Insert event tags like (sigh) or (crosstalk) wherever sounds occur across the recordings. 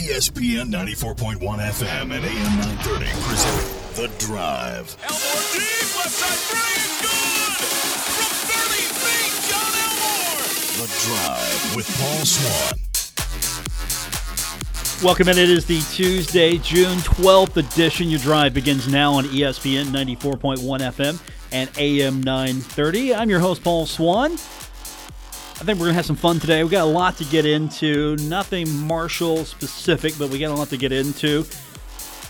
ESPN 94.1 FM and AM 930 present The Drive. Elmore deep, left side three, good! From 30 feet, John Elmore! The Drive with Paul Swann. Welcome in. It is the Tuesday, June 12th edition. Your drive begins now on ESPN 94.1 FM and AM 930. I'm your host, Paul Swann. I think we're going to have some fun today. we got a lot to get into. Nothing Marshall specific, but we got a lot to get into.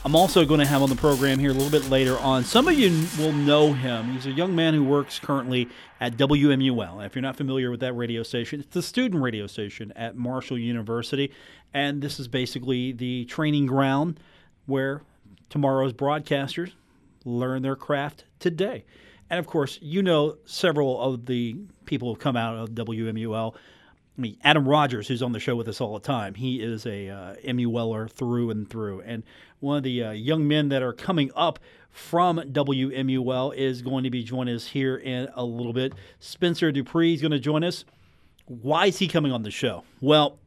I'm also going to have on the program here a little bit later on. Some of you will know him. He's a young man who works currently at WMUL. If you're not familiar with that radio station, it's the student radio station at Marshall University. And this is basically the training ground where tomorrow's broadcasters learn their craft today. And of course, you know several of the people have come out of WMUL. I mean, Adam Rogers, who's on the show with us all the time, he is a uh, MULer through and through. And one of the uh, young men that are coming up from WMUL is going to be joining us here in a little bit. Spencer DuPris is going to join us. Why is he coming on the show? Well,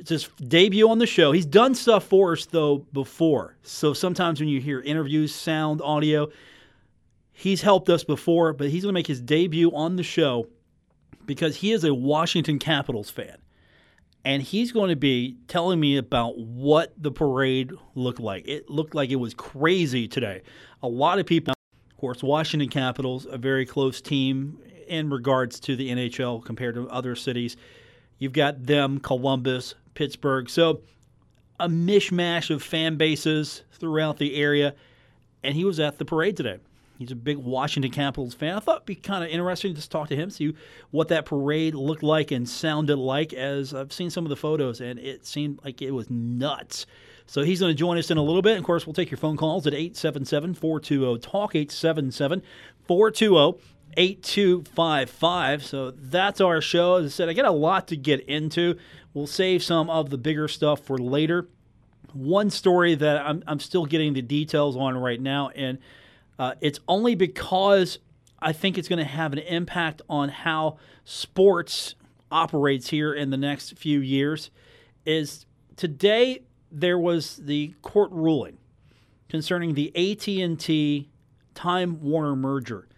it's his debut on the show. He's done stuff for us though before. So sometimes when you hear interviews, sound, audio, he's helped us before, but he's going to make his debut on the show because he is a Washington Capitals fan. And he's going to be telling me about what the parade looked like. It looked like it was crazy today. A lot of people, of course, Washington Capitals, a very close team in regards to the NHL compared to other cities. You've got them, Columbus, Pittsburgh. So a mishmash of fan bases throughout the area. And he was at the parade today. He's a big Washington Capitals fan. I thought it'd be kind of interesting to just talk to him, see what that parade looked like and sounded like. As I've seen some of the photos, and it seemed like it was nuts. So he's going to join us in a little bit. Of course, we'll take your phone calls at 877 420 TALK, 877 420 8255. So that's our show. As I said, I got a lot to get into. We'll save some of the bigger stuff for later. One story that I'm, I'm still getting the details on right now, and uh, it's only because I think it's going to have an impact on how sports operates here in the next few years. Is today there was the court ruling concerning the AT&T Time Warner merger.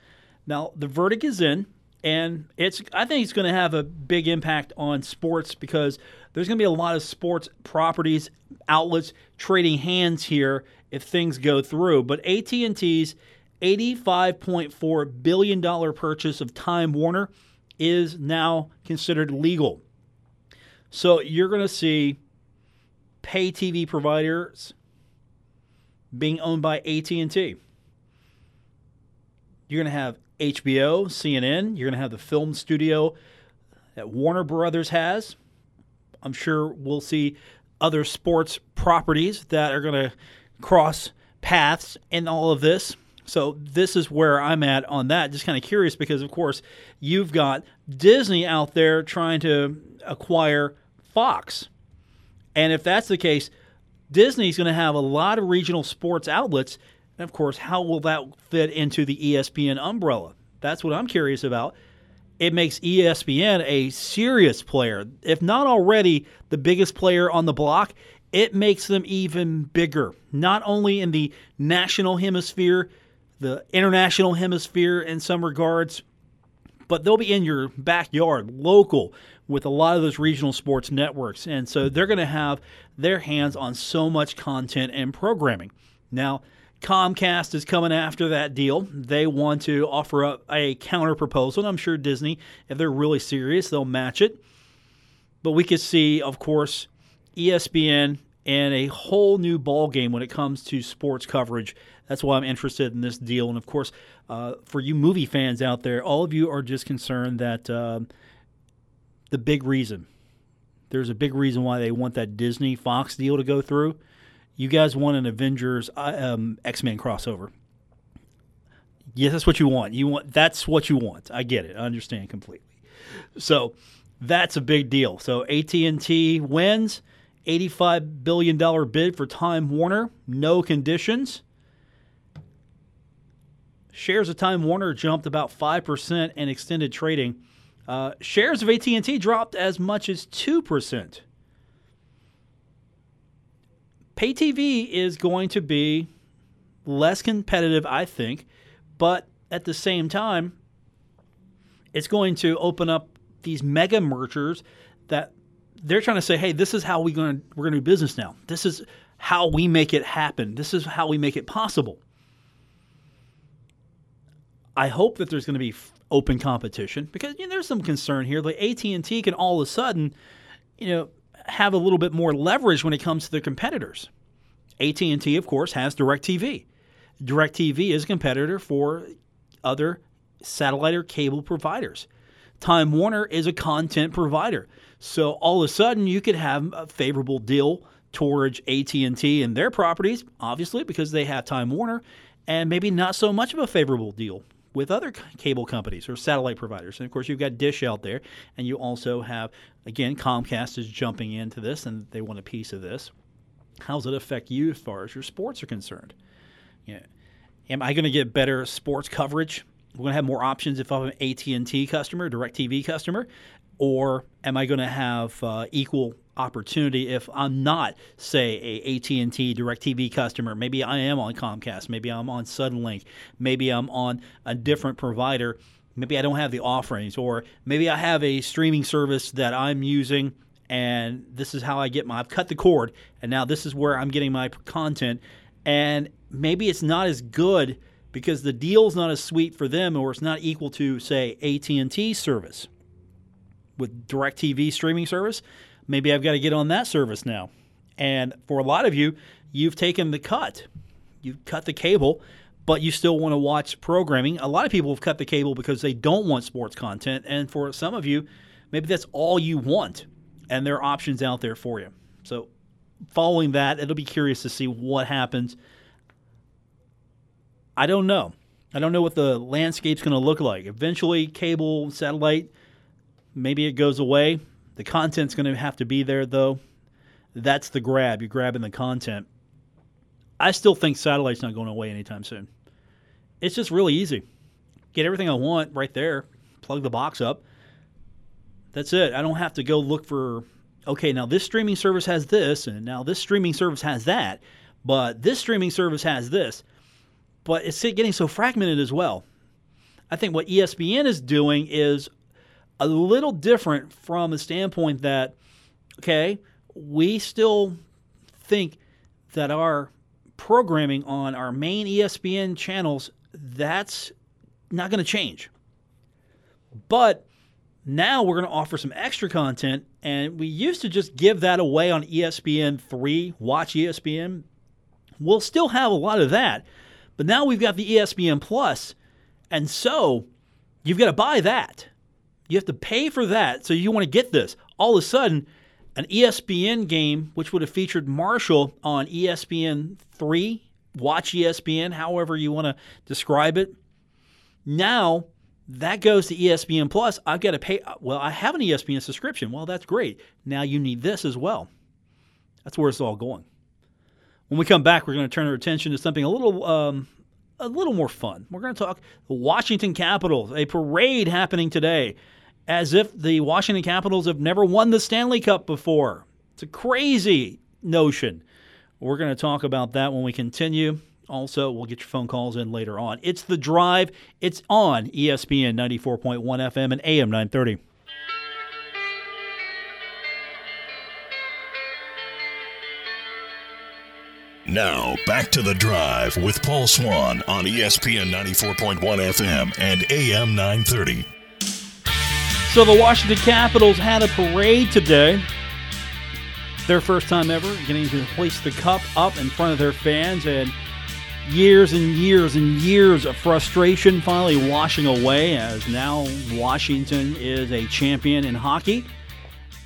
Now the verdict is in, and it's I think it's going to have a big impact on sports because there's going to be a lot of sports properties outlets trading hands here if things go through. But AT&T's 85.4 billion dollar purchase of Time Warner is now considered legal. So you're going to see pay TV providers being owned by AT&T. You're going to have HBO, CNN, you're going to have the film studio that Warner Brothers has. I'm sure we'll see other sports properties that are going to cross paths in all of this. So this is where I'm at on that. Just kind of curious because, of course, you've got Disney out there trying to acquire Fox. And if that's the case, Disney's going to have a lot of regional sports outlets. And of course, how will that fit into the ESPN umbrella? That's what I'm curious about. It makes ESPN a serious player. If not already the biggest player on the block, it makes them even bigger, not only in the national hemisphere, the international hemisphere in some regards, but they'll be in your backyard, local, with a lot of those regional sports networks. And so they're going to have their hands on so much content and programming. Now, Comcast is coming after that deal. They want to offer up a counter proposal. And I'm sure Disney, if they're really serious, they'll match it. But we could see, of course, ESPN and a whole new ball game when it comes to sports coverage. That's why I'm interested in this deal. And of course, uh, for you movie fans out there, all of you are just concerned that um, the big reason there's a big reason why they want that Disney Fox deal to go through. You guys want an Avengers um, X Men crossover. Yes, that's what you want. You want that's what you want. I get it. I understand completely. So that's a big deal. So AT and T wins. $85 billion bid for Time Warner, no conditions. Shares of Time Warner jumped about 5% in extended trading. Uh, shares of AT&T dropped as much as 2%. pay TV is going to be less competitive, I think, but at the same time, it's going to open up these mega mergers that they're trying to say, hey, this is how we going to, we're going to do business now. This is how we make it happen. This is how we make it possible. I hope that there's going to be open competition because you know, there's some concern here. Like AT&T can all of a sudden, you know, have a little bit more leverage when it comes to their competitors. AT&T, of course, has DirecTV. DirecTV is a competitor for other satellite or cable providers. Time Warner is a content provider. So all of a sudden you could have a favorable deal towards AT&T and their properties, obviously because they have Time Warner, and maybe not so much of a favorable deal with other cable companies or satellite providers. And of course, you've got Dish out there, and you also have, again, Comcast is jumping into this and they want a piece of this. How does it affect you as far as your sports are concerned? Know, am I going to get better sports coverage? We're going to have more options if I'm an AT&T customer, DirecTV customer, or am I going to have uh, equal opportunity if I'm not, say, a AT&T DirecTV customer? Maybe I am on Comcast. Maybe I'm on Suddenlink. Maybe I'm on a different provider. Maybe I don't have the offerings, or maybe I have a streaming service that I'm using and this is how I get my I've cut the cord and now this is where I'm getting my content and maybe it's not as good because the deal's not as sweet for them or it's not equal to say AT&T service. With DirecTV streaming service maybe I've got to get on that service now. And for a lot of you you've taken the cut. You've cut the cable but you still want to watch programming. A lot of people have cut the cable because they don't want sports content and for some of you maybe that's all you want and there are options out there for you. So following that it'll be curious to see what happens I don't know. I don't know what the landscape's going to look like. Eventually, cable, satellite, maybe it goes away. The content's going to have to be there, though. That's the grab. You're grabbing the content. I still think satellite's not going away anytime soon. It's just really easy. Get everything I want right there, plug the box up. That's it. I don't have to go look for, okay, now this streaming service has this, and now this streaming service has that, but this streaming service has this but it's getting so fragmented as well. I think what ESPN is doing is a little different from a standpoint that, okay, we still think that our programming on our main ESPN channels, that's not going to change. But now we're going to offer some extra content, and we used to just give that away on ESPN 3, Watch ESPN. We'll still have a lot of that, but now we've got the ESPN Plus, and so you've got to buy that. You have to pay for that. So you want to get this. All of a sudden, an ESPN game, which would have featured Marshall on ESPN 3, Watch ESPN, however you want to describe it. Now that goes to ESPN Plus. I've got to pay. Well, I have an ESPN subscription. Well, that's great. Now you need this as well. That's where it's all going. When we come back, we're going to turn our attention to something a little um, a little more fun. We're going to talk the Washington Capitals, a parade happening today, as if the Washington Capitals have never won the Stanley Cup before. It's a crazy notion. We're going to talk about that when we continue. Also, we'll get your phone calls in later on. It's The Drive. It's on ESPN 94.1 FM and AM 930. Now, back to the drive with Paul Swann on ESPN 94.1 FM and AM 930. So, the Washington Capitals had a parade today. Their first time ever getting to hoist the cup up in front of their fans, and years and years and years of frustration finally washing away as now Washington is a champion in hockey.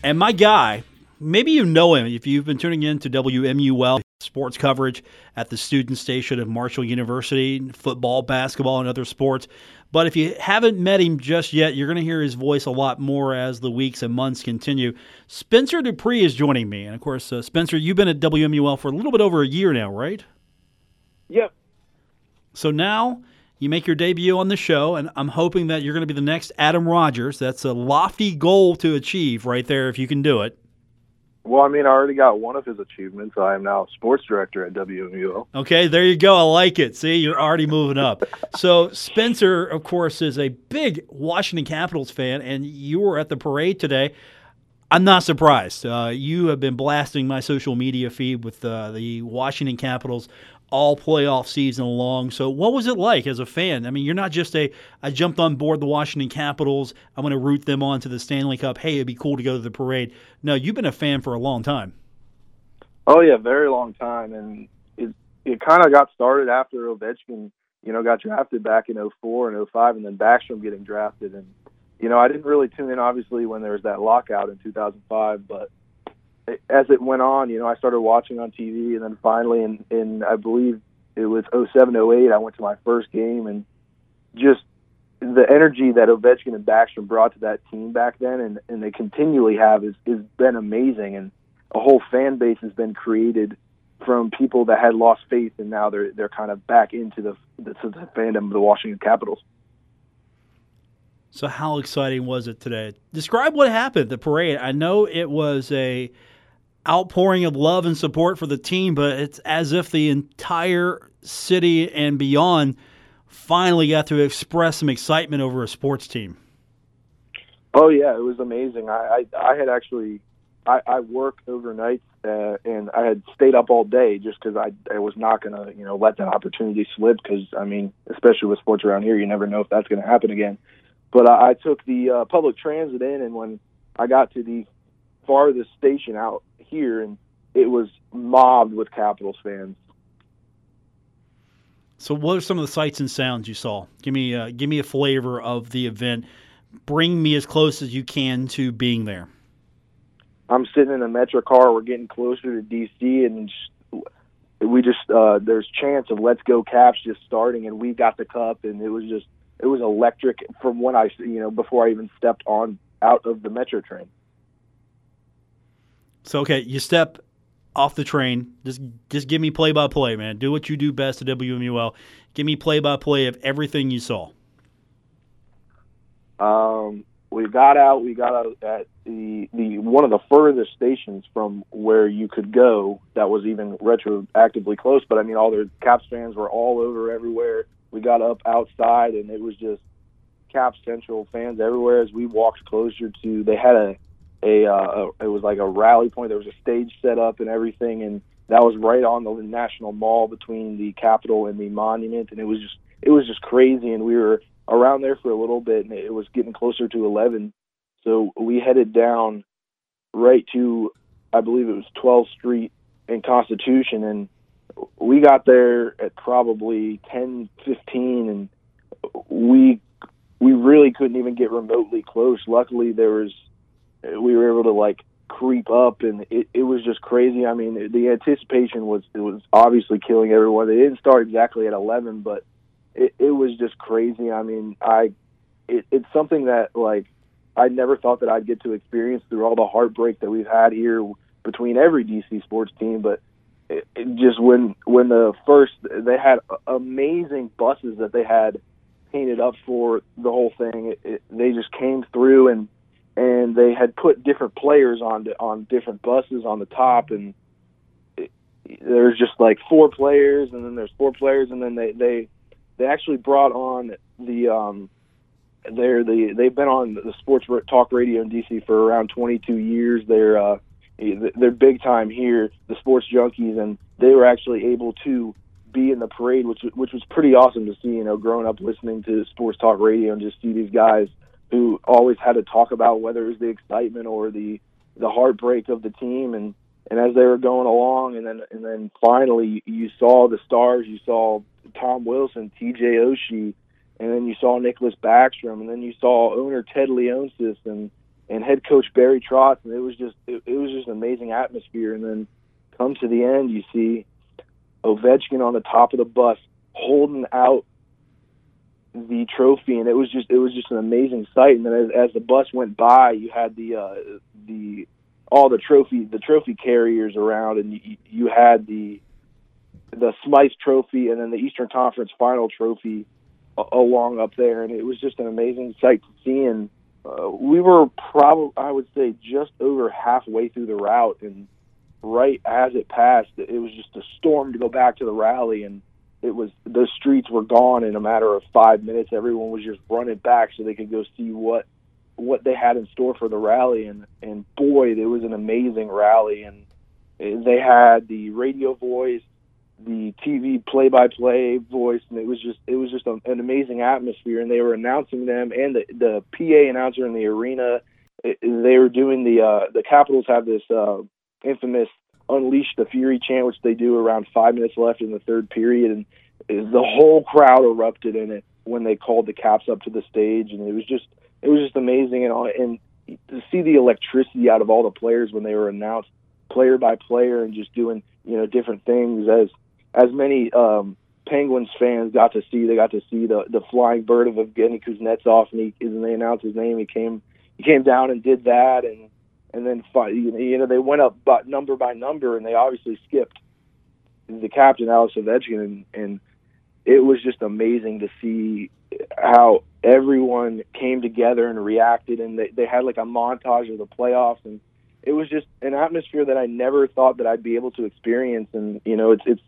And my guy, maybe you know him if you've been tuning in to WMUL sports coverage at the student station of Marshall University, football, basketball, and other sports. But if you haven't met him just yet, you're going to hear his voice a lot more as the weeks and months continue. Spencer DuPris is joining me. And of course, uh, Spencer, you've been at WMUL for a little bit over a year now, right? Yep. So now you make your debut on the show, and I'm hoping that you're going to be the next Adam Rogers. That's a lofty goal to achieve right there if you can do it. Well, I mean, I already got one of his achievements. I am now sports director at WMUL. Okay, there you go. I like it. See, you're already moving up. so, Spencer, of course, is a big Washington Capitals fan, and you were at the parade today. I'm not surprised. Uh, you have been blasting my social media feed with uh, the Washington Capitals all playoff season long. So, what was it like as a fan? I mean, you're not just a I jumped on board the Washington Capitals. I'm going to root them on to the Stanley Cup. Hey, it'd be cool to go to the parade. No, you've been a fan for a long time. Oh yeah, very long time, and it it kind of got started after Ovechkin, you know, got drafted back in 04 and 05, and then Backstrom getting drafted, and you know, I didn't really tune in obviously when there was that lockout in 2005, but as it went on, you know, I started watching on TV, and then finally, in, in I believe it was 07, 08, I went to my first game, and just the energy that Ovechkin and Backstrom brought to that team back then, and, and they continually have, is is been amazing, and a whole fan base has been created from people that had lost faith, and now they're they're kind of back into the the, the fandom of the Washington Capitals. So, how exciting was it today? Describe what happened the parade. I know it was a outpouring of love and support for the team, but it's as if the entire city and beyond finally got to express some excitement over a sports team. Oh yeah, it was amazing. I I, I had actually I, I worked overnight uh, and I had stayed up all day just because I I was not gonna you know let that opportunity slip because I mean especially with sports around here you never know if that's gonna happen again. But I, I took the uh, public transit in and when I got to the farthest station out here, and it was mobbed with Capitals fans. So, what are some of the sights and sounds you saw? Give me, uh, give me a flavor of the event. Bring me as close as you can to being there. I'm sitting in a metro car. We're getting closer to DC, and we just uh, there's chance of "Let's Go Caps" just starting, and we got the cup, and it was just it was electric from when I you know before I even stepped on out of the metro train. So okay, you step off the train. Just just give me play by play, man. Do what you do best at WMUL. Give me play by play of everything you saw. Um, we got out. We got out at the the one of the furthest stations from where you could go. That was even retroactively close. But I mean, all the Caps fans were all over everywhere. We got up outside, and it was just Caps Central fans everywhere. As we walked closer to, they had a a, uh, a it was like a rally point. There was a stage set up and everything, and that was right on the National Mall between the Capitol and the Monument, and it was just it was just crazy. And we were around there for a little bit, and it was getting closer to 11. So we headed down right to, I believe it was 12th Street and Constitution, and we got there at probably 10, 15, and we we really couldn't even get remotely close. Luckily, there was we were able to like creep up and it, it was just crazy. I mean, the anticipation was it was obviously killing everyone. They didn't start exactly at 11, but it, it was just crazy. I mean, I it, it's something that like I never thought that I'd get to experience through all the heartbreak that we've had here between every DC sports team, but it, it just when when the first they had amazing buses that they had painted up for the whole thing. It, it, they just came through and and they had put different players on on different buses on the top, and it, there's just like four players, and then there's four players, and then they they they actually brought on the um they're the they've been on the sports talk radio in DC for around 22 years. They're uh, they're big time here, the sports junkies, and they were actually able to be in the parade, which which was pretty awesome to see. You know, growing up listening to sports talk radio and just see these guys who always had to talk about whether it was the excitement or the the heartbreak of the team. And and as they were going along and then and then finally you saw the stars you saw Tom Wilson TJ Oshie and then you saw Nicklas Backstrom and then you saw owner Ted Leonsis and and head coach Barry Trotz. And it was just it, it was just an amazing atmosphere. And then come to the end you see Ovechkin on the top of the bus holding out the trophy, and it was just it was just an amazing sight. And then as, as the bus went by, you had the uh, the all the trophy the trophy carriers around, and you, you had the the Smythe Trophy, and then the Eastern Conference Final Trophy along up there, and it was just an amazing sight to see. And uh, we were probably, I would say, just over halfway through the route, and right as it passed, it was just a storm to go back to the rally, and it was the streets were gone in a matter of five minutes. Everyone was just running back so they could go see what what they had in store for the rally, and and boy, it was an amazing rally, and they had the radio voice, the TV play-by-play voice, and it was just it was just an amazing atmosphere. And they were announcing them, and the the PA announcer in the arena, it, they were doing the uh, the Capitals have this uh, infamous "Unleash the Fury" chant, which they do around five minutes left in the third period, and the whole crowd erupted in it when they called the Caps up to the stage, and it was just it was just amazing, and all, and to see the electricity out of all the players when they were announced player by player and just doing you know different things as as many um, Penguins fans got to see. They got to see the the flying bird of Evgeny Kuznetsov, and he and they announced his name. He came he came down and did that, and and then you know they went up but number by number, and they obviously skipped the captain Alex Ovechkin, and, and it was just amazing to see how everyone came together and reacted, and they they had like a montage of the playoffs and it was just an atmosphere that I never thought that I'd be able to experience. And you know, it's it's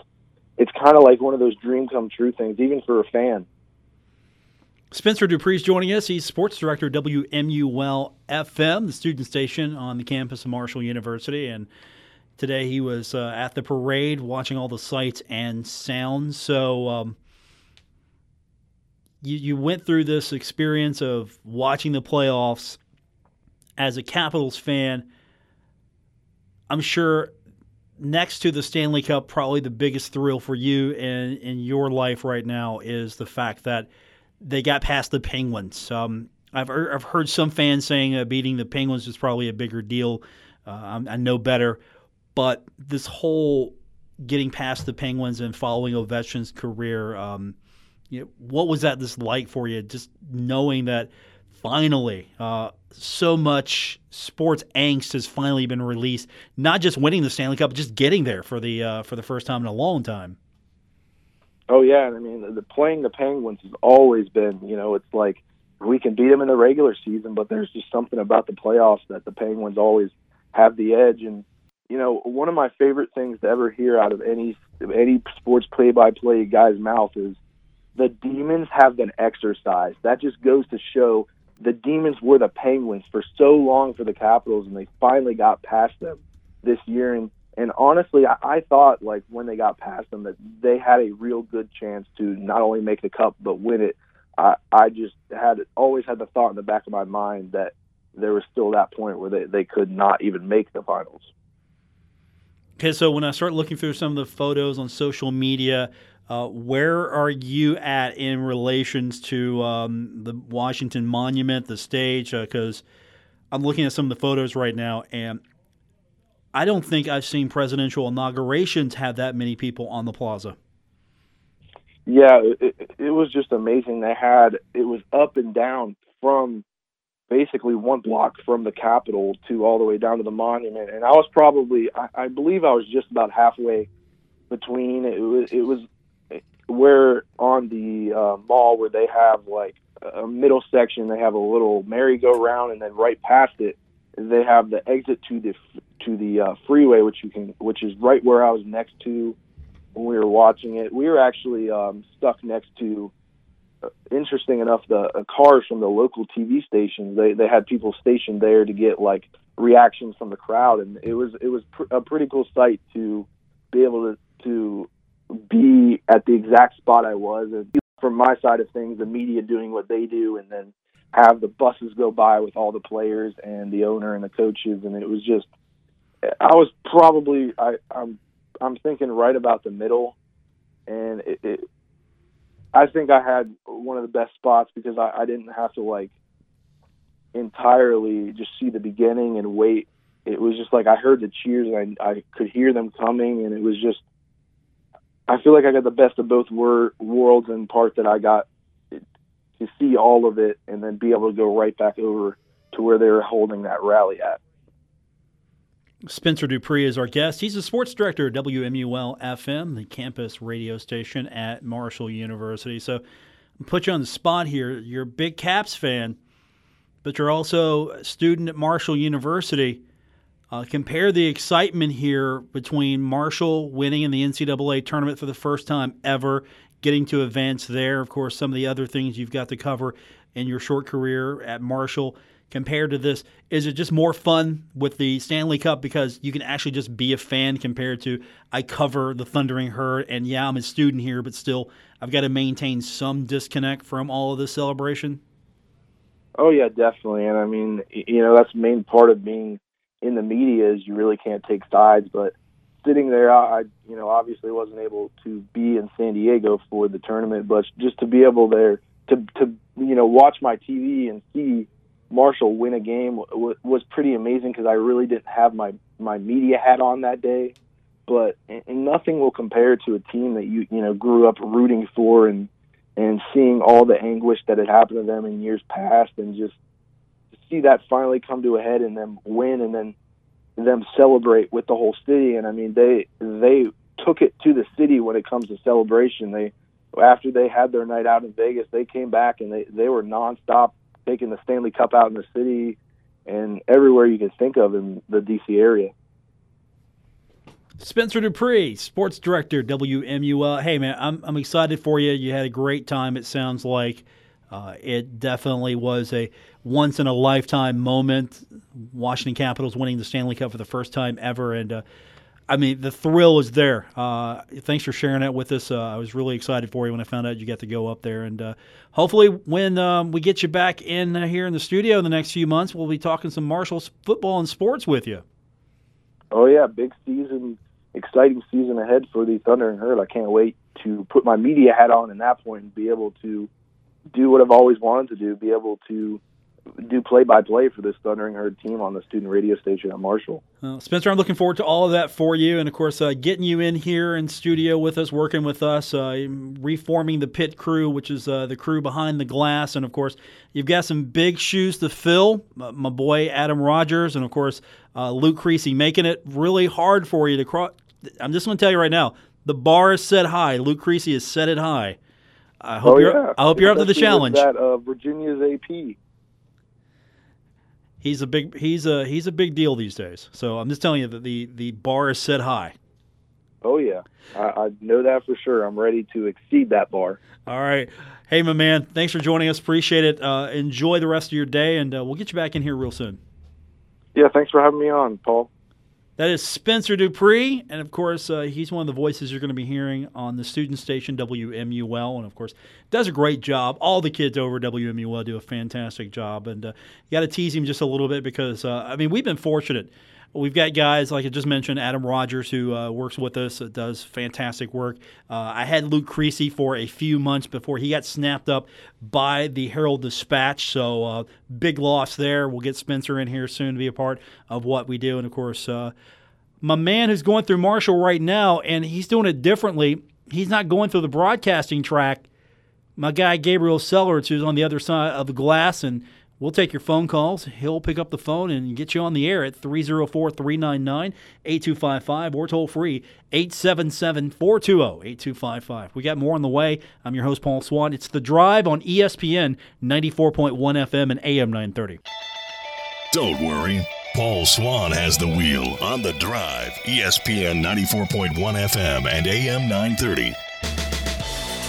it's kind of like one of those dream come true things, even for a fan. Spencer DuPris is joining us. He's sports director WMUL FM, the student station on the campus of Marshall University, and today he was uh, at the parade watching all the sights and sounds. So. Um, you, you went through this experience of watching the playoffs as a Capitals fan I'm sure next to the Stanley Cup, probably the biggest thrill for you in in your life right now is the fact that they got past the Penguins. Um, I've I've heard some fans saying uh, beating the Penguins is probably a bigger deal. Uh, I know better, but this whole getting past the Penguins and following Ovechkin's career, um, you know, what was that this like for you? Just knowing that finally, uh, so much sports angst has finally been released. Not just winning the Stanley Cup, but just getting there for the uh, for the first time in a long time. Oh yeah, and I mean, the, playing the Penguins has always been, you know, it's like we can beat them in the regular season, but there's just something about the playoffs that the Penguins always have the edge. And you know, one of my favorite things to ever hear out of any any sports play-by-play guy's mouth is the demons have been exercised. That just goes to show the Demons were the Penguins for so long for the Capitals, and they finally got past them this year. And and honestly, I, I thought like when they got past them that they had a real good chance to not only make the Cup but win it. I I just had always had the thought in the back of my mind that there was still that point where they, they could not even make the finals. Okay, so when I start looking through some of the photos on social media, uh, where are you at in relations to um, the Washington Monument, the stage? Because uh, I'm looking at some of the photos right now, and I don't think I've seen presidential inaugurations have that many people on the plaza. Yeah, it, it was just amazing. They had it was up and down from basically one block from the Capitol to all the way down to the monument, and I was probably I, I believe I was just about halfway between. It was it was where on the uh, mall where they have like a middle section, they have a little merry-go-round, and then right past it, they have the exit to the to the uh, freeway, which you can, which is right where I was next to when we were watching it. We were actually um, stuck next to. Uh, interesting enough, the uh, cars from the local TV stations they they had people stationed there to get like reactions from the crowd, and it was it was pr- a pretty cool sight to be able to to be at the exact spot I was. And from my side of things, the media doing what they do, and then have the buses go by with all the players and the owner and the coaches, and it was just. I was probably I, I'm I'm thinking right about the middle, and it, it I think I had one of the best spots because I, I didn't have to like entirely just see the beginning and wait. It was just like I heard the cheers and I, I could hear them coming, and it was just I feel like I got the best of both wor- worlds in part that I got to see all of it and then be able to go right back over to where they were holding that rally at. Spencer DuPris is our guest. He's a sports director at WMUL FM, the campus radio station at Marshall University. So, I'll put you on the spot here. You're a big Caps fan, but you're also a student at Marshall University. Uh, compare the excitement here between Marshall winning in the NCAA tournament for the first time ever, getting to advance there. Of course, some of the other things you've got to cover in your short career at Marshall compared to this? Is it just more fun with the Stanley Cup because you can actually just be a fan compared to I cover the Thundering Herd and yeah, I'm a student here, but still I've got to maintain some disconnect from all of this celebration? Oh yeah, definitely. And I mean, you know, that's the main part of being in the media is you really can't take sides, but sitting there, I, you know, obviously wasn't able to be in San Diego for the tournament, but just to be able there to, to, you know, watch my TV and see Marshall win a game was pretty amazing because I really didn't have my, my media hat on that day, but nothing will compare to a team that you, you know, grew up rooting for and, and seeing all the anguish that had happened to them in years past and just see that finally come to a head and them win and then them celebrate with the whole city. And I mean, they they took it to the city when it comes to celebration. They after they had their night out in Vegas, they came back and they they were nonstop taking the Stanley Cup out in the city and everywhere you can think of in the DC area. Spencer DuPris, sports director, WMUL. Hey man, I'm I'm excited for you. You had a great time. It sounds like. Uh, it definitely was a once in a lifetime moment. Washington Capitals winning the Stanley Cup for the first time ever, and uh, I mean the thrill is there. Uh, thanks for sharing that with us. Uh, I was really excited for you when I found out you got to go up there, and uh, hopefully when um, we get you back in uh, here in the studio in the next few months, we'll be talking some Marshall's football and sports with you. Oh yeah, big season, exciting season ahead for the Thundering Herd. I can't wait to put my media hat on in that point and be able to do what I've always wanted to do, be able to do play by play for this Thundering Herd team on the student radio station at Marshall. Spencer, I'm looking forward to all of that for you, and of course, uh, getting you in here in studio with us, working with us, uh, reforming the pit crew, which is uh, the crew behind the glass, and of course, you've got some big shoes to fill. my boy Adam Rogers, and of course, uh, Luke Creasy, making it really hard for you to cross. I'm just going to tell you right now, the bar is set high. Luke Creasy has set it high. I hope oh, you're. Yeah. I hope you're up to the challenge. That uh, Virginia's AP. He's a big. He's a he's a big deal these days. So I'm just telling you that the the bar is set high. Oh yeah, I, I know that for sure. I'm ready to exceed that bar. All right. Hey, my man. Thanks for joining us. Appreciate it. Uh, enjoy the rest of your day, and uh, we'll get you back in here real soon. Yeah. Thanks for having me on, Paul. That is Spencer DuPris, and of course, uh, he's one of the voices you're going to be hearing on the student station WMUL, and of course, does a great job. All the kids over WMUL do a fantastic job, and uh, you got to tease him just a little bit because uh, I mean we've been fortunate. We've got guys like I just mentioned, Adam Rogers, who uh, works with us, uh, does fantastic work. Uh, I had Luke Creasy for a few months before he got snapped up by the Herald Dispatch, so uh, big loss there. We'll get Spencer in here soon to be a part of what we do, and of course, uh, my man who's going through Marshall right now, and he's doing it differently. He's not going through the broadcasting track. My guy Gabriel Sellers, who's on the other side of the glass, and We'll take your phone calls. He'll pick up the phone and get you on the air at 304 399 8255 or toll free 877 420 8255. We got more on the way. I'm your host, Paul Swann. It's The Drive on ESPN 94.1 FM and AM 930. Don't worry. Paul Swann has the wheel on The Drive, ESPN 94.1 FM and AM 930.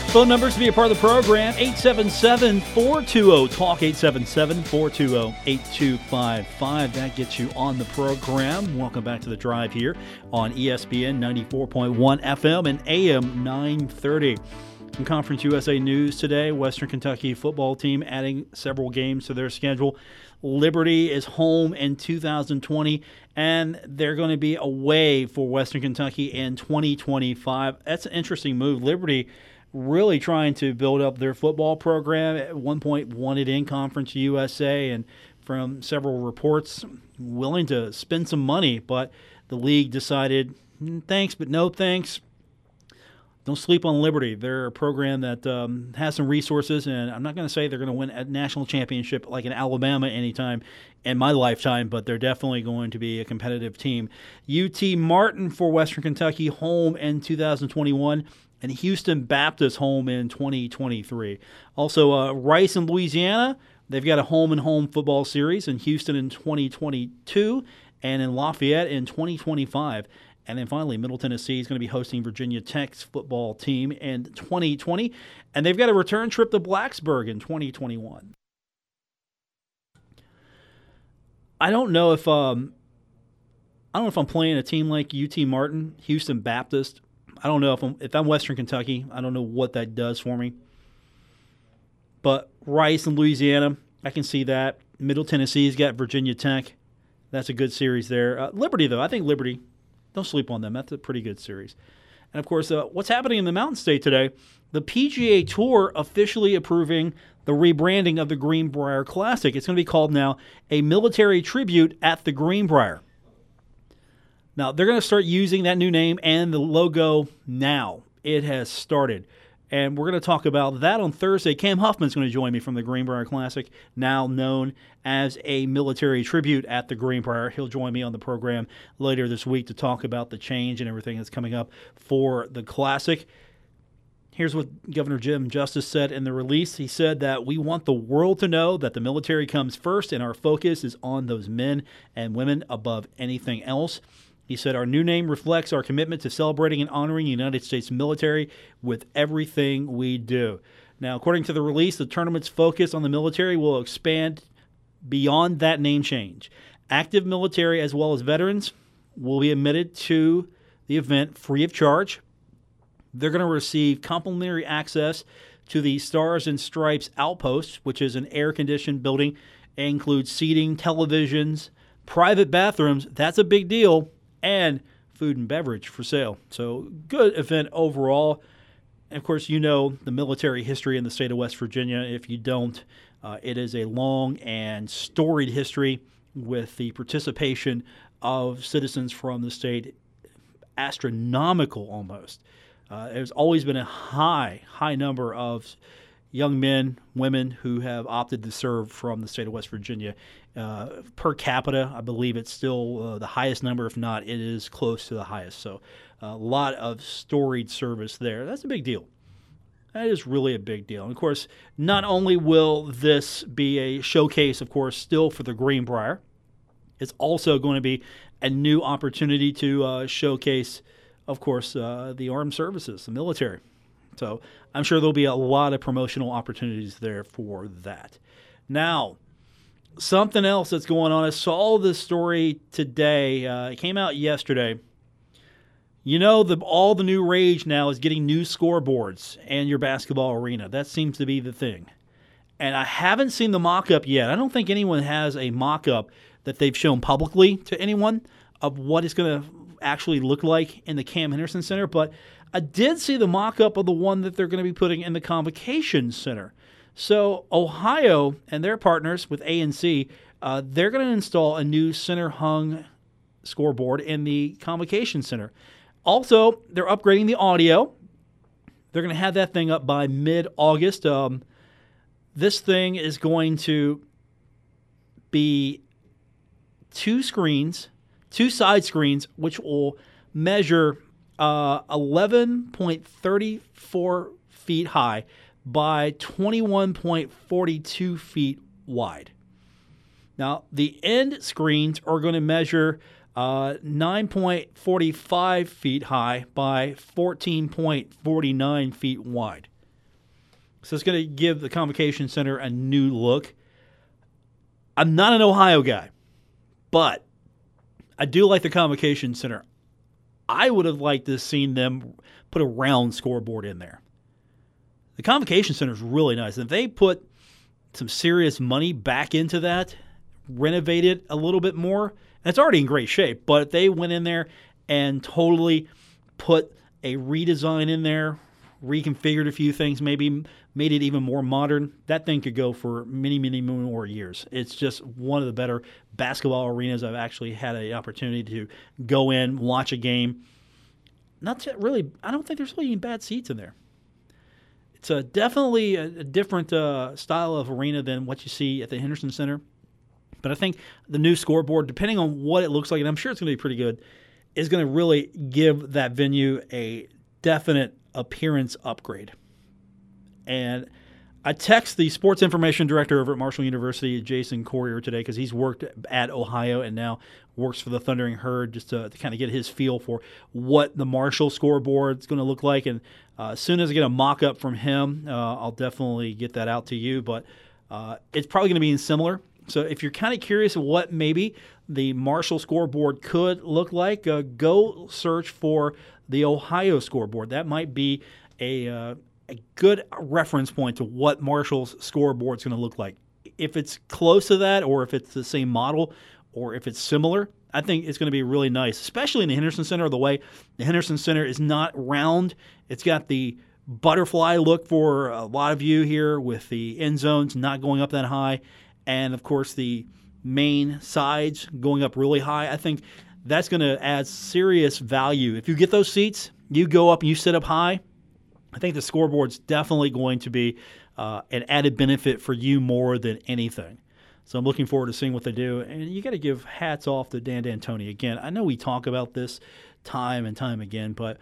Phone numbers to be a part of the program 877 420 TALK 877 420 8255. That gets you on the program. Welcome back to the drive here on ESPN 94.1 FM and AM 930. In Conference USA News today, Western Kentucky football team adding several games to their schedule. Liberty is home in 2020, and they're going to be away for Western Kentucky in 2025. That's an interesting move. Liberty really trying to build up their football program. At one point, wanted in Conference USA, and from several reports, willing to spend some money, but the league decided, mm, thanks, but no thanks. Don't sleep on Liberty. They're a program that um, has some resources, and I'm not going to say they're going to win a national championship like in Alabama anytime in my lifetime, but they're definitely going to be a competitive team. UT Martin for Western Kentucky, home in 2021 and Houston Baptist home in 2023. Also, uh, Rice in Louisiana They've got a home and home football series in Houston in 2022 and in Lafayette in 2025. And then finally, Middle Tennessee is going to be hosting Virginia Tech's football team in 2020. And they've got a return trip to Blacksburg in 2021. I don't know if um, I don't know if I'm playing a team like UT Martin, Houston Baptist. I don't know if I'm if I'm Western Kentucky. I don't know what that does for me. But Rice and Louisiana, I can see that. Middle Tennessee's got Virginia Tech. That's a good series there. Uh, Liberty, though, I think Liberty, don't sleep on them. That's a pretty good series. And of course, uh, what's happening in the Mountain State today? The PGA Tour officially approving the rebranding of the Greenbrier Classic. It's going to be called now a military tribute at the Greenbrier. Now, they're going to start using that new name and the logo now. It has started. And we're going to talk about that on Thursday. Cam Huffman's going to join me from the Greenbrier Classic, now known as a military tribute at the Greenbrier. He'll join me on the program later this week to talk about the change and everything that's coming up for the Classic. Here's what Governor Jim Justice said in the release. He said that we want the world to know that the military comes first and our focus is on those men and women above anything else. He said, Our new name reflects our commitment to celebrating and honoring the United States military with everything we do. Now, according to the release, the tournament's focus on the military will expand beyond that name change. Active military as well as veterans will be admitted to the event free of charge. They're going to receive complimentary access to the Stars and Stripes Outpost, which is an air conditioned building. It includes seating, televisions, private bathrooms. That's a big deal and food and beverage for sale. So, good event overall. And of course, you know the military history in the state of West Virginia. If you don't, uh, it is a long and storied history with the participation of citizens from the state, astronomical almost. Uh, there's always been a high, high number of young men, women who have opted to serve from the state of West Virginia. Uh, per capita, I believe it's still uh, the highest number. If not, it is close to the highest. So, a lot of storied service there. That's a big deal. That is really a big deal. And of course, not only will this be a showcase, of course, still for the Greenbrier, it's also going to be a new opportunity to uh, showcase, of course, uh, the armed services, the military. So I'm sure there'll be a lot of promotional opportunities there for that. Now, something else that's going on. I saw this story today. Uh, it came out yesterday. You know, the, all the new rage now is getting new scoreboards and your basketball arena. That seems to be the thing. And I haven't seen the mock up yet. I don't think anyone has a mock up that they've shown publicly to anyone of what it's going to actually look like in the Cam Henderson Center. But I did see the mock up of the one that they're going to be putting in the Convocation Center. So Ohio and their partners with ANC, uh, they're going to install a new center hung scoreboard in the Convocation Center. Also, they're upgrading the audio. They're going to have that thing up by mid August. Um, this thing is going to be two screens, two side screens, which will measure uh, 11.34 feet high by 21.42 feet wide. Now, the end screens are going to measure uh, 9.45 feet high by 14.49 feet wide. So it's going to give the Convocation Center a new look. I'm not an Ohio guy, but I do like the Convocation Center. I would have liked to have seen them put a round scoreboard in there. The Convocation Center is really nice. And if they put some serious money back into that, renovate it a little bit more, and it's already in great shape, but if they went in there and totally put a redesign in there, reconfigured a few things, maybe made it even more modern, that thing could go for many, many more years. It's just one of the better basketball arenas I've actually had an opportunity to go in, watch a game. Not really, I don't think there's really any bad seats in there. It's a, definitely a, a different uh, style of arena than what you see at the Henderson Center. But I think the new scoreboard, depending on what it looks like, and I'm sure it's going to be pretty good, is going to really give that venue a definite appearance upgrade. And I text the sports information director over at Marshall University, Jason Corriher, today because he's worked at Ohio and now works for the Thundering Herd just to, to kind of get his feel for what the Marshall scoreboard is going to look like. And uh, as soon as I get a mock up from him, uh, I'll definitely get that out to you. But uh, it's probably going to be similar. So if you're kind of curious what maybe the Marshall scoreboard could look like, uh, go search for the Ohio scoreboard. That might be a, uh, a good reference point to what Marshall's scoreboard is going to look like. If it's close to that, or if it's the same model, or if it's similar, I think it's going to be really nice, especially in the Henderson Center. The way the Henderson Center is not round, it's got the butterfly look for a lot of you here with the end zones not going up that high, and of course the main sides going up really high. I think that's going to add serious value. If you get those seats, you go up and you sit up high. I think the scoreboard's definitely going to be uh, an added benefit for you more than anything. So I'm looking forward to seeing what they do. And you got to give hats off to Dan D'Antoni. Again, I know we talk about this time and time again, but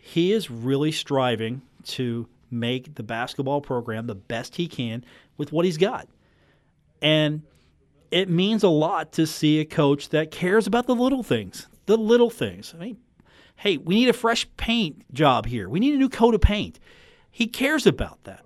he is really striving to make the basketball program the best he can with what he's got. And it means a lot to see a coach that cares about the little things, the little things. I mean, hey, we need a fresh paint job here. We need a new coat of paint. He cares about that.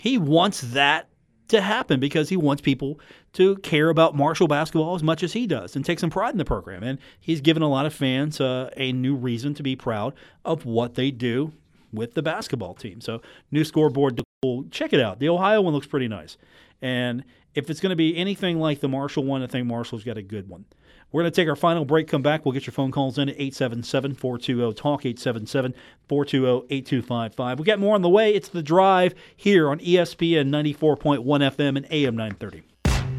He wants that to happen because he wants people to care about Marshall basketball as much as he does and take some pride in the program. And he's given a lot of fans uh, a new reason to be proud of what they do with the basketball team. So, new scoreboard, check it out. The Ohio one looks pretty nice. And if it's going to be anything like the Marshall one, I think Marshall's got a good one. We're going to take our final break, come back. We'll get your phone calls in at 877 420 TALK, 877 420 8255. We got more on the way. It's The Drive here on ESPN 94.1 FM and AM 930.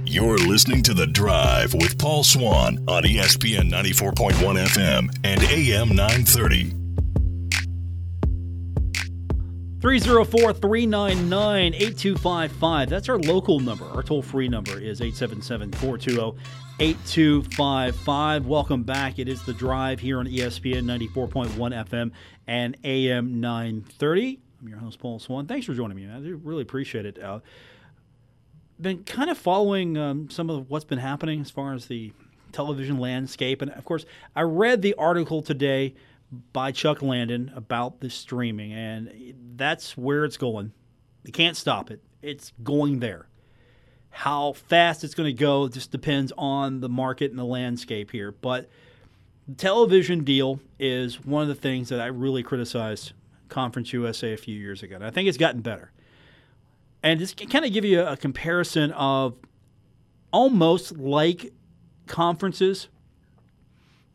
You're listening to The Drive with Paul Swann on ESPN 94.1 FM and AM 930. 304 399 8255. That's our local number. Our toll free number is 877 420 8255. Welcome back. It is The Drive here on ESPN 94.1 FM and AM 930. I'm your host, Paul Swann. Thanks for joining me. I really appreciate it. Uh, been kind of following um, some of what's been happening as far as the television landscape. And of course, I read the article today by Chuck Landon about the streaming, and that's where it's going. You can't stop it. It's going there. How fast it's going to go just depends on the market and the landscape here. But the television deal is one of the things that I really criticized Conference USA a few years ago. And I think it's gotten better. And just kind of give you a comparison of almost like conferences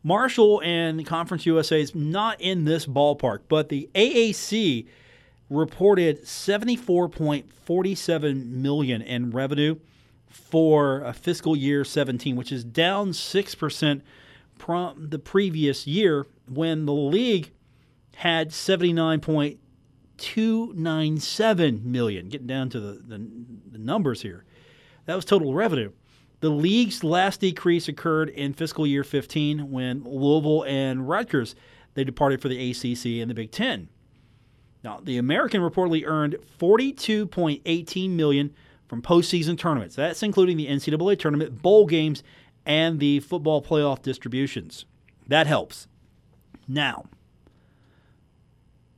Marshall and Conference USA is not in this ballpark, but the AAC reported 74.47 million in revenue for a fiscal year 17, which is down 6% from the previous year when the league had 79.297 million. Getting down to the, the, the numbers here. That was total revenue. The league's last decrease occurred in fiscal year 15 when Louisville and Rutgers they departed for the ACC and the Big 10. Now, the American reportedly earned 42.18 million from postseason tournaments. That's including the NCAA tournament, bowl games, and the football playoff distributions. That helps. Now,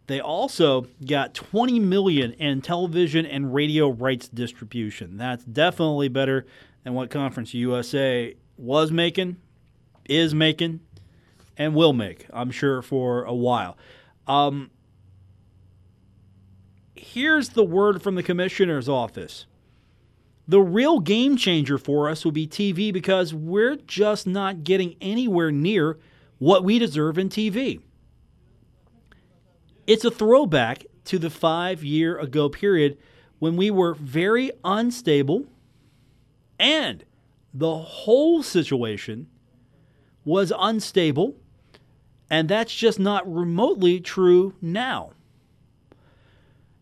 they also got 20 million in television and radio rights distribution. That's definitely better and what Conference USA was making, is making, and will make, I'm sure, for a while. Um, here's the word from the commissioner's office. The real game changer for us will be TV because we're just not getting anywhere near what we deserve in TV. It's a throwback to the five year ago period when we were very unstable and the whole situation was unstable, and that's just not remotely true now.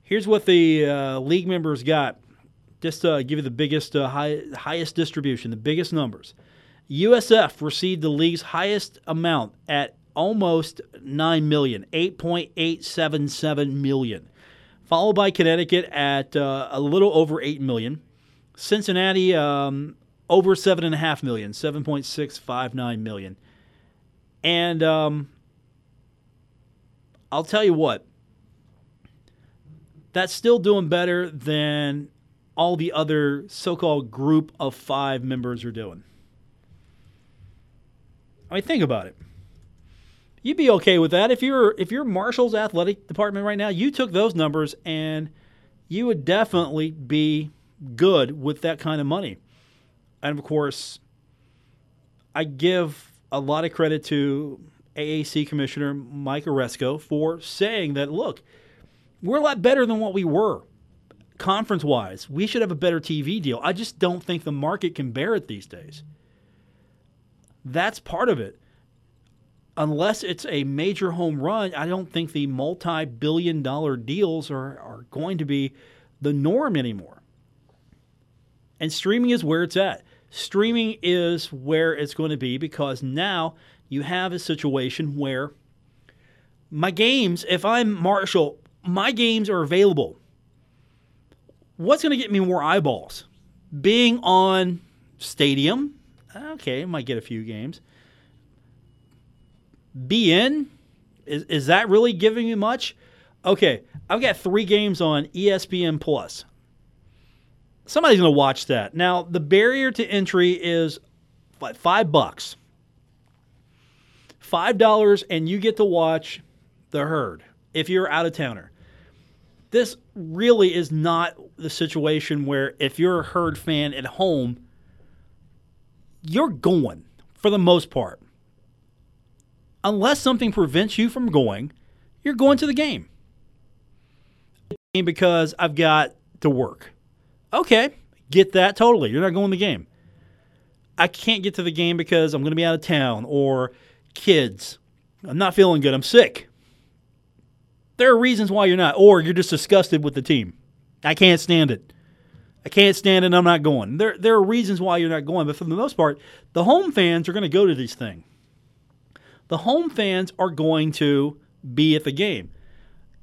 Here's what the uh, league members got. Just to give you the biggest, uh, high, highest distribution, the biggest numbers. USF received the league's highest amount at almost 9 million, 8.877 million. followed by Connecticut at uh, a little over 8 million. Cincinnati, um, over 7.5 million, 7.659 million. And um, I'll tell you what, that's still doing better than all the other so called group of five members are doing. I mean, think about it. You'd be okay with that if you're if you're Marshall's athletic department right now. You took those numbers and you would definitely be good with that kind of money. And of course, I give a lot of credit to AAC Commissioner Mike Aresco for saying that look, we're a lot better than what we were conference wise. We should have a better TV deal. I just don't think the market can bear it these days. That's part of it. Unless it's a major home run, I don't think the multi billion dollar deals are, are going to be the norm anymore. And streaming is where it's at. Streaming is where it's going to be because now you have a situation where my games, if I'm Marshall, my games are available. What's going to get me more eyeballs? Being on Stadium, okay, might get a few games. beIN, is, is that really giving me much? Okay, I've got three games on ESPN Plus. Somebody's going to watch that. Now, the barrier to entry is five bucks. Five dollars, and you get to watch the herd if you're out of towner. This really is not the situation where if you're a herd fan at home, you're going for the most part. Unless something prevents you from going, you're going to the game. Because I've got to work. Okay, get that totally. You're not going to the game. I can't get to the game because I'm going to be out of town or kids. I'm not feeling good. I'm sick. There are reasons why you're not, or you're just disgusted with the team. I can't stand it. I can't stand it. I'm not going. There, there are reasons why you're not going, but for the most part, the home fans are going to go to these things. The home fans are going to be at the game.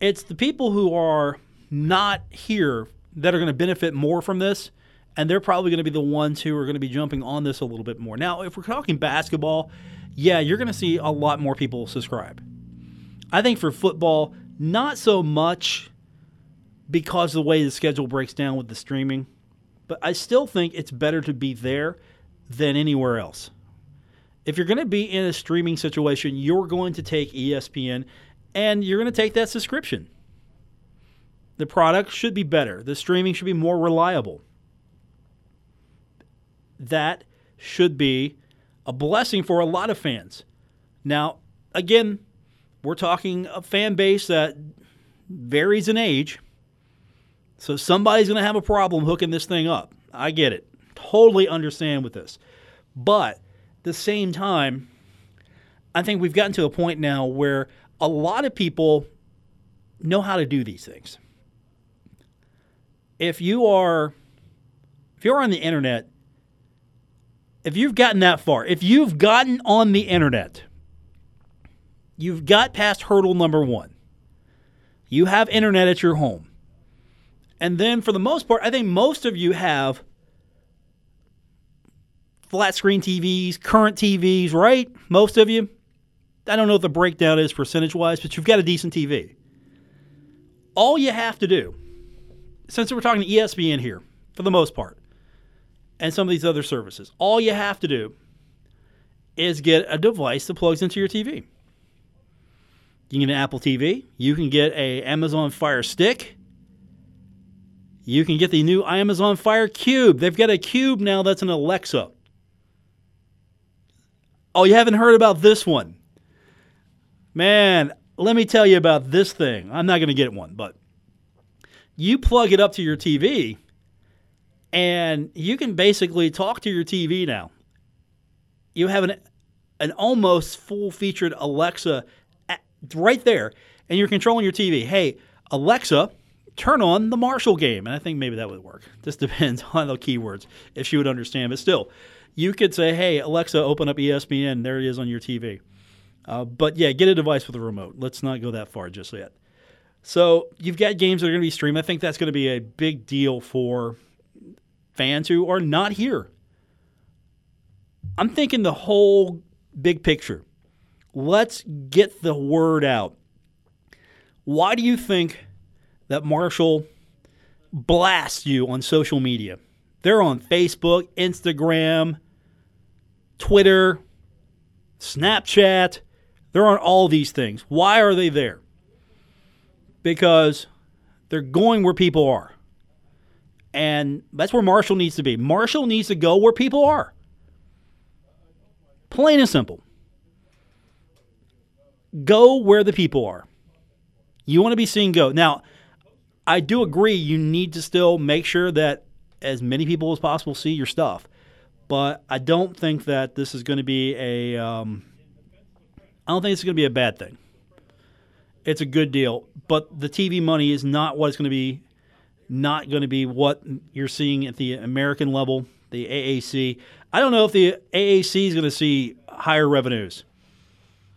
It's the people who are not here that are going to benefit more from this, and they're probably going to be the ones who are going to be jumping on this a little bit more. Now, if we're talking basketball, yeah, you're going to see a lot more people subscribe. I think for football, not so much because of the way the schedule breaks down with the streaming, but I still think it's better to be there than anywhere else. If you're going to be in a streaming situation, you're going to take ESPN and you're going to take that subscription. The product should be better, the streaming should be more reliable. That should be a blessing for a lot of fans. Now, again, we're talking a fan base that varies in age. So somebody's going to have a problem hooking this thing up. I get it. Totally understand with this. But at the same time, I think we've gotten to a point now where a lot of people know how to do these things. If you are if you're on the internet, if you've gotten that far, if you've gotten on the internet, you've got past hurdle number one. You have internet at your home. And then for the most part, I think most of you have flat screen TVs, current TVs, right? Most of you. I don't know what the breakdown is percentage wise, but you've got a decent TV. All you have to do, since we're talking ESPN here for the most part, and some of these other services, all you have to do is get a device that plugs into your TV. You can get an Apple TV. You can get a Amazon Fire Stick. You can get the new Amazon Fire Cube. They've got a cube now that's an Alexa. Oh, you haven't heard about this one? Man, let me tell you about this thing. I'm not going to get one, but you plug it up to your TV and you can basically talk to your TV now. You have an an almost full featured Alexa right there, and you're controlling your TV. Hey, Alexa, turn on the Marshall game. And I think maybe that would work. (laughs) This depends (laughs) on the keywords, if she would understand. But still, you could say, hey, Alexa, open up ESPN. There it is on your TV. Uh, but yeah, get a device with a remote. Let's not go that far just yet. So you've got games that are going to be streamed. I think that's going to be a big deal for fans who are not here. I'm thinking the whole big picture. Let's get the word out. Why do you think that Marshall blasts you on social media? They're on Facebook, Instagram, Twitter, Snapchat. They're on all these things. Why are they there? Because they're going where people are. And that's where Marshall needs to be. Marshall needs to go where people are. Plain and simple. Go where the people are. You want to be seen, go. Now, I do agree you need to still make sure that as many people as possible see your stuff. But I don't think that this is going to be a. Um, I don't think it's going to be a bad thing. It's a good deal, but the TV money is not what it's going to be. Not going to be what you're seeing at the American level, the AAC. I don't know if the AAC is going to see higher revenues.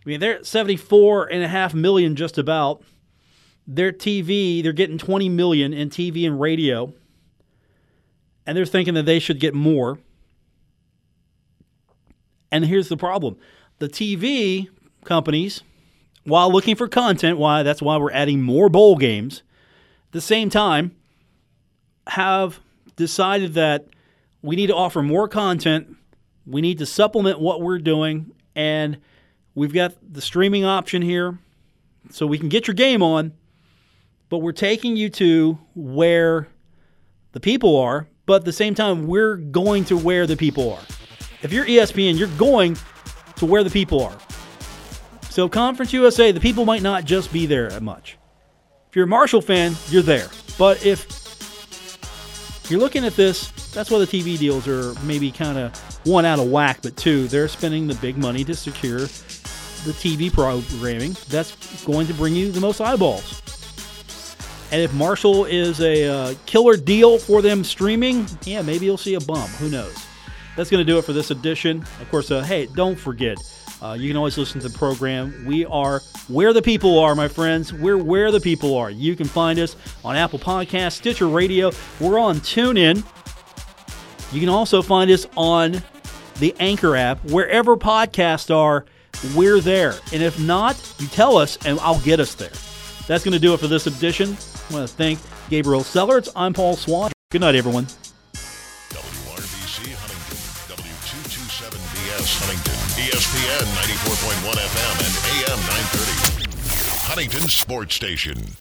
I mean, they're at 74 and a half million just about. Their TV, they're getting 20 million in TV and radio. And they're thinking that they should get more. And here's the problem. The TV companies, while looking for content, why that's why we're adding more bowl games, at the same time have decided that we need to offer more content. We need to supplement what we're doing and We've got the streaming option here, so we can get your game on, but we're taking you to where the people are, but at the same time, we're going to where the people are. If you're ESPN, you're going to where the people are. So, Conference USA, the people might not just be there much. If you're a Marshall fan, you're there. But if you're looking at this, that's why the TV deals are maybe kind of one out of whack, but two, they're spending the big money to secure the TV programming that's going to bring you the most eyeballs. And if Marshall is a uh, killer deal for them streaming, yeah, maybe you'll see a bump. Who knows? That's going to do it for this edition. Of course, uh, hey, don't forget, uh, you can always listen to the program. We are where the people are, my friends. We're where the people are. You can find us on Apple Podcasts, Stitcher Radio. We're on TuneIn. You can also find us on the Anchor app, wherever podcasts are we're there. And if not, you tell us and I'll get us there. That's going to do it for this edition. I want to thank Gabriel Sellards. I'm Paul Swann. Good night, everyone. ESPN 94.1 FM and AM 930. Huntington Sports Station.